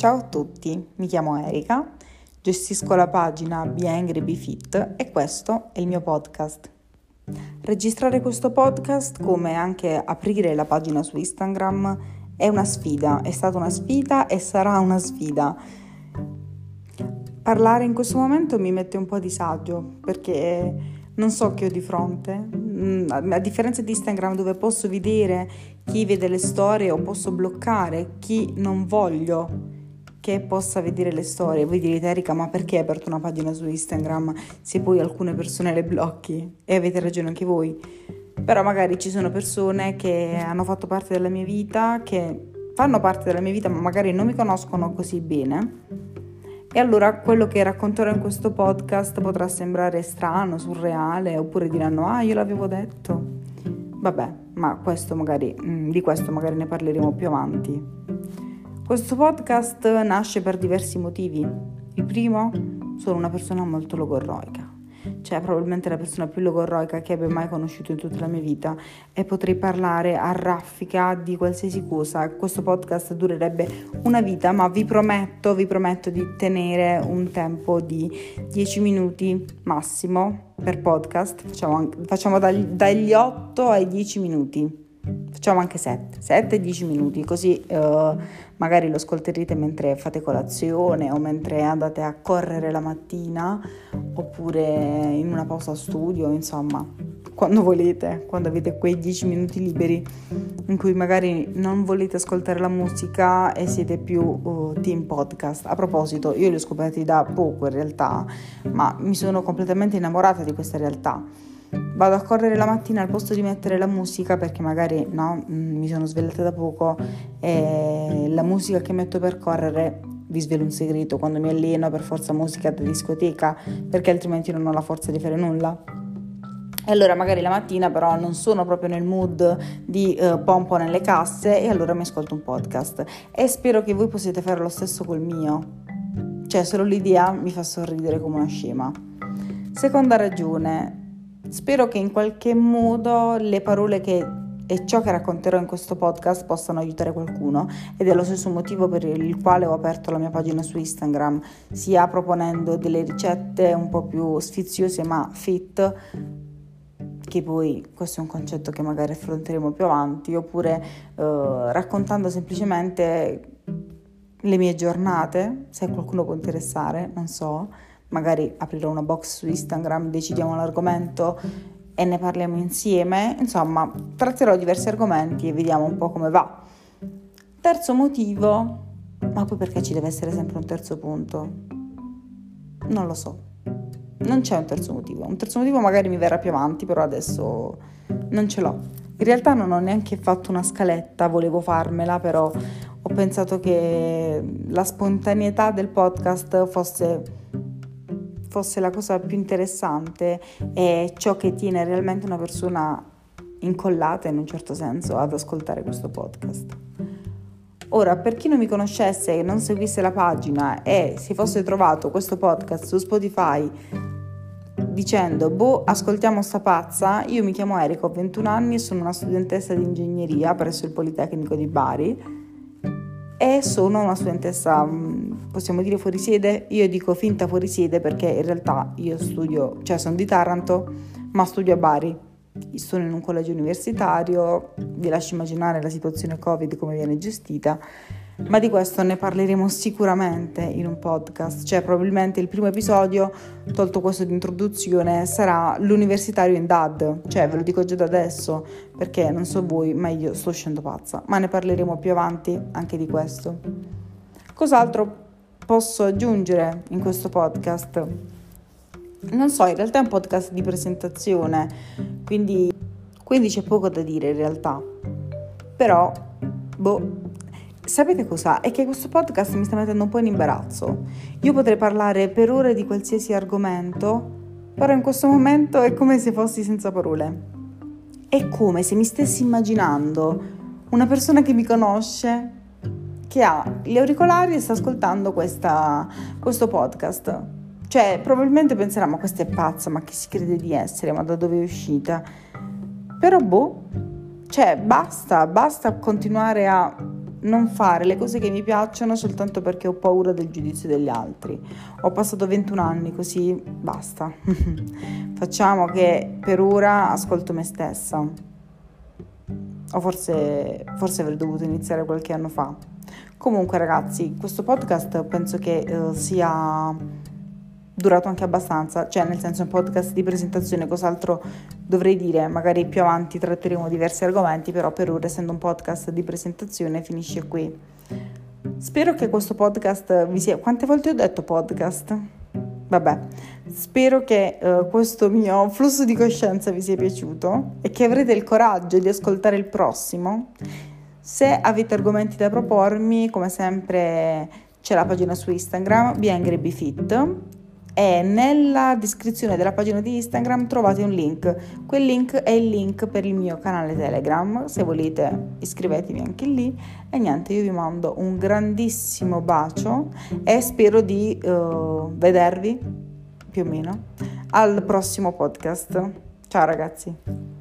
Ciao a tutti, mi chiamo Erika, gestisco la pagina Be Angry Be Fit e questo è il mio podcast. Registrare questo podcast, come anche aprire la pagina su Instagram, è una sfida, è stata una sfida e sarà una sfida. Parlare in questo momento mi mette un po' a disagio perché non so che ho di fronte. Mm, a differenza di Instagram dove posso vedere chi vede le storie o posso bloccare chi non voglio che possa vedere le storie. Voi direte Erika, ma perché hai aperto una pagina su Instagram se poi alcune persone le blocchi? E avete ragione anche voi. Però magari ci sono persone che hanno fatto parte della mia vita, che fanno parte della mia vita, ma magari non mi conoscono così bene e allora quello che racconterò in questo podcast potrà sembrare strano, surreale, oppure diranno ah io l'avevo detto. Vabbè, ma questo magari, mm, di questo magari ne parleremo più avanti. Questo podcast nasce per diversi motivi. Il primo, sono una persona molto logorroica cioè probabilmente la persona più logorroica che abbia mai conosciuto in tutta la mia vita e potrei parlare a raffica di qualsiasi cosa. Questo podcast durerebbe una vita, ma vi prometto, vi prometto di tenere un tempo di 10 minuti massimo per podcast. Facciamo, facciamo dagli, dagli 8 ai 10 minuti facciamo anche 7, 7 10 minuti, così uh, magari lo ascolterete mentre fate colazione o mentre andate a correre la mattina oppure in una pausa studio, insomma, quando volete, quando avete quei 10 minuti liberi in cui magari non volete ascoltare la musica e siete più uh, team podcast. A proposito, io li ho scoperti da poco in realtà, ma mi sono completamente innamorata di questa realtà vado a correre la mattina al posto di mettere la musica perché magari no, mm, mi sono svegliata da poco e la musica che metto per correre vi svelo un segreto, quando mi alleno per forza musica da discoteca perché altrimenti non ho la forza di fare nulla. E allora magari la mattina però non sono proprio nel mood di uh, pompo nelle casse e allora mi ascolto un podcast e spero che voi possiate fare lo stesso col mio. Cioè solo l'idea mi fa sorridere come una scema. Seconda ragione, Spero che in qualche modo le parole che e ciò che racconterò in questo podcast possano aiutare qualcuno ed è lo stesso motivo per il quale ho aperto la mia pagina su Instagram, sia proponendo delle ricette un po' più sfiziose ma fit, che poi questo è un concetto che magari affronteremo più avanti, oppure eh, raccontando semplicemente le mie giornate, se qualcuno può interessare, non so magari aprirò una box su Instagram, decidiamo l'argomento e ne parliamo insieme. Insomma, tratterò diversi argomenti e vediamo un po' come va. Terzo motivo, ma poi perché ci deve essere sempre un terzo punto? Non lo so. Non c'è un terzo motivo. Un terzo motivo magari mi verrà più avanti, però adesso non ce l'ho. In realtà non ho neanche fatto una scaletta, volevo farmela, però ho pensato che la spontaneità del podcast fosse fosse la cosa più interessante e ciò che tiene realmente una persona incollata in un certo senso ad ascoltare questo podcast. Ora, per chi non mi conoscesse e non seguisse la pagina e si fosse trovato questo podcast su Spotify dicendo boh, ascoltiamo sta pazza, io mi chiamo Erika, ho 21 anni e sono una studentessa di ingegneria presso il Politecnico di Bari e sono una studentessa, mm, possiamo dire fuori sede, io dico finta fuori sede perché in realtà io studio, cioè sono di Taranto, ma studio a Bari, sono in un collegio universitario, vi lascio immaginare la situazione Covid come viene gestita ma di questo ne parleremo sicuramente in un podcast, cioè probabilmente il primo episodio, tolto questo di introduzione, sarà l'universitario in DAD, cioè ve lo dico già da adesso perché non so voi, ma io sto scendo pazza, ma ne parleremo più avanti anche di questo. Cos'altro posso aggiungere in questo podcast? Non so, in realtà è un podcast di presentazione, quindi, quindi c'è poco da dire in realtà, però, boh, Sapete cosa? È che questo podcast mi sta mettendo un po' in imbarazzo. Io potrei parlare per ore di qualsiasi argomento, però in questo momento è come se fossi senza parole. È come se mi stessi immaginando una persona che mi conosce, che ha gli auricolari e sta ascoltando questa, questo podcast. Cioè, probabilmente penserà, ma questa è pazza, ma chi si crede di essere, ma da dove è uscita? Però boh, cioè, basta, basta continuare a non fare le cose che mi piacciono soltanto perché ho paura del giudizio degli altri. Ho passato 21 anni così, basta. Facciamo che per ora ascolto me stessa. O forse, forse avrei dovuto iniziare qualche anno fa. Comunque ragazzi, questo podcast penso che uh, sia durato anche abbastanza, cioè nel senso un podcast di presentazione, cos'altro dovrei dire, magari più avanti tratteremo diversi argomenti, però per ora essendo un podcast di presentazione finisce qui. Spero che questo podcast vi sia... Quante volte ho detto podcast? Vabbè, spero che uh, questo mio flusso di coscienza vi sia piaciuto e che avrete il coraggio di ascoltare il prossimo. Se avete argomenti da propormi, come sempre c'è la pagina su Instagram, BeAngryBeFit e nella descrizione della pagina di Instagram trovate un link. Quel link è il link per il mio canale Telegram. Se volete iscrivetevi anche lì. E niente, io vi mando un grandissimo bacio e spero di uh, vedervi più o meno al prossimo podcast. Ciao ragazzi.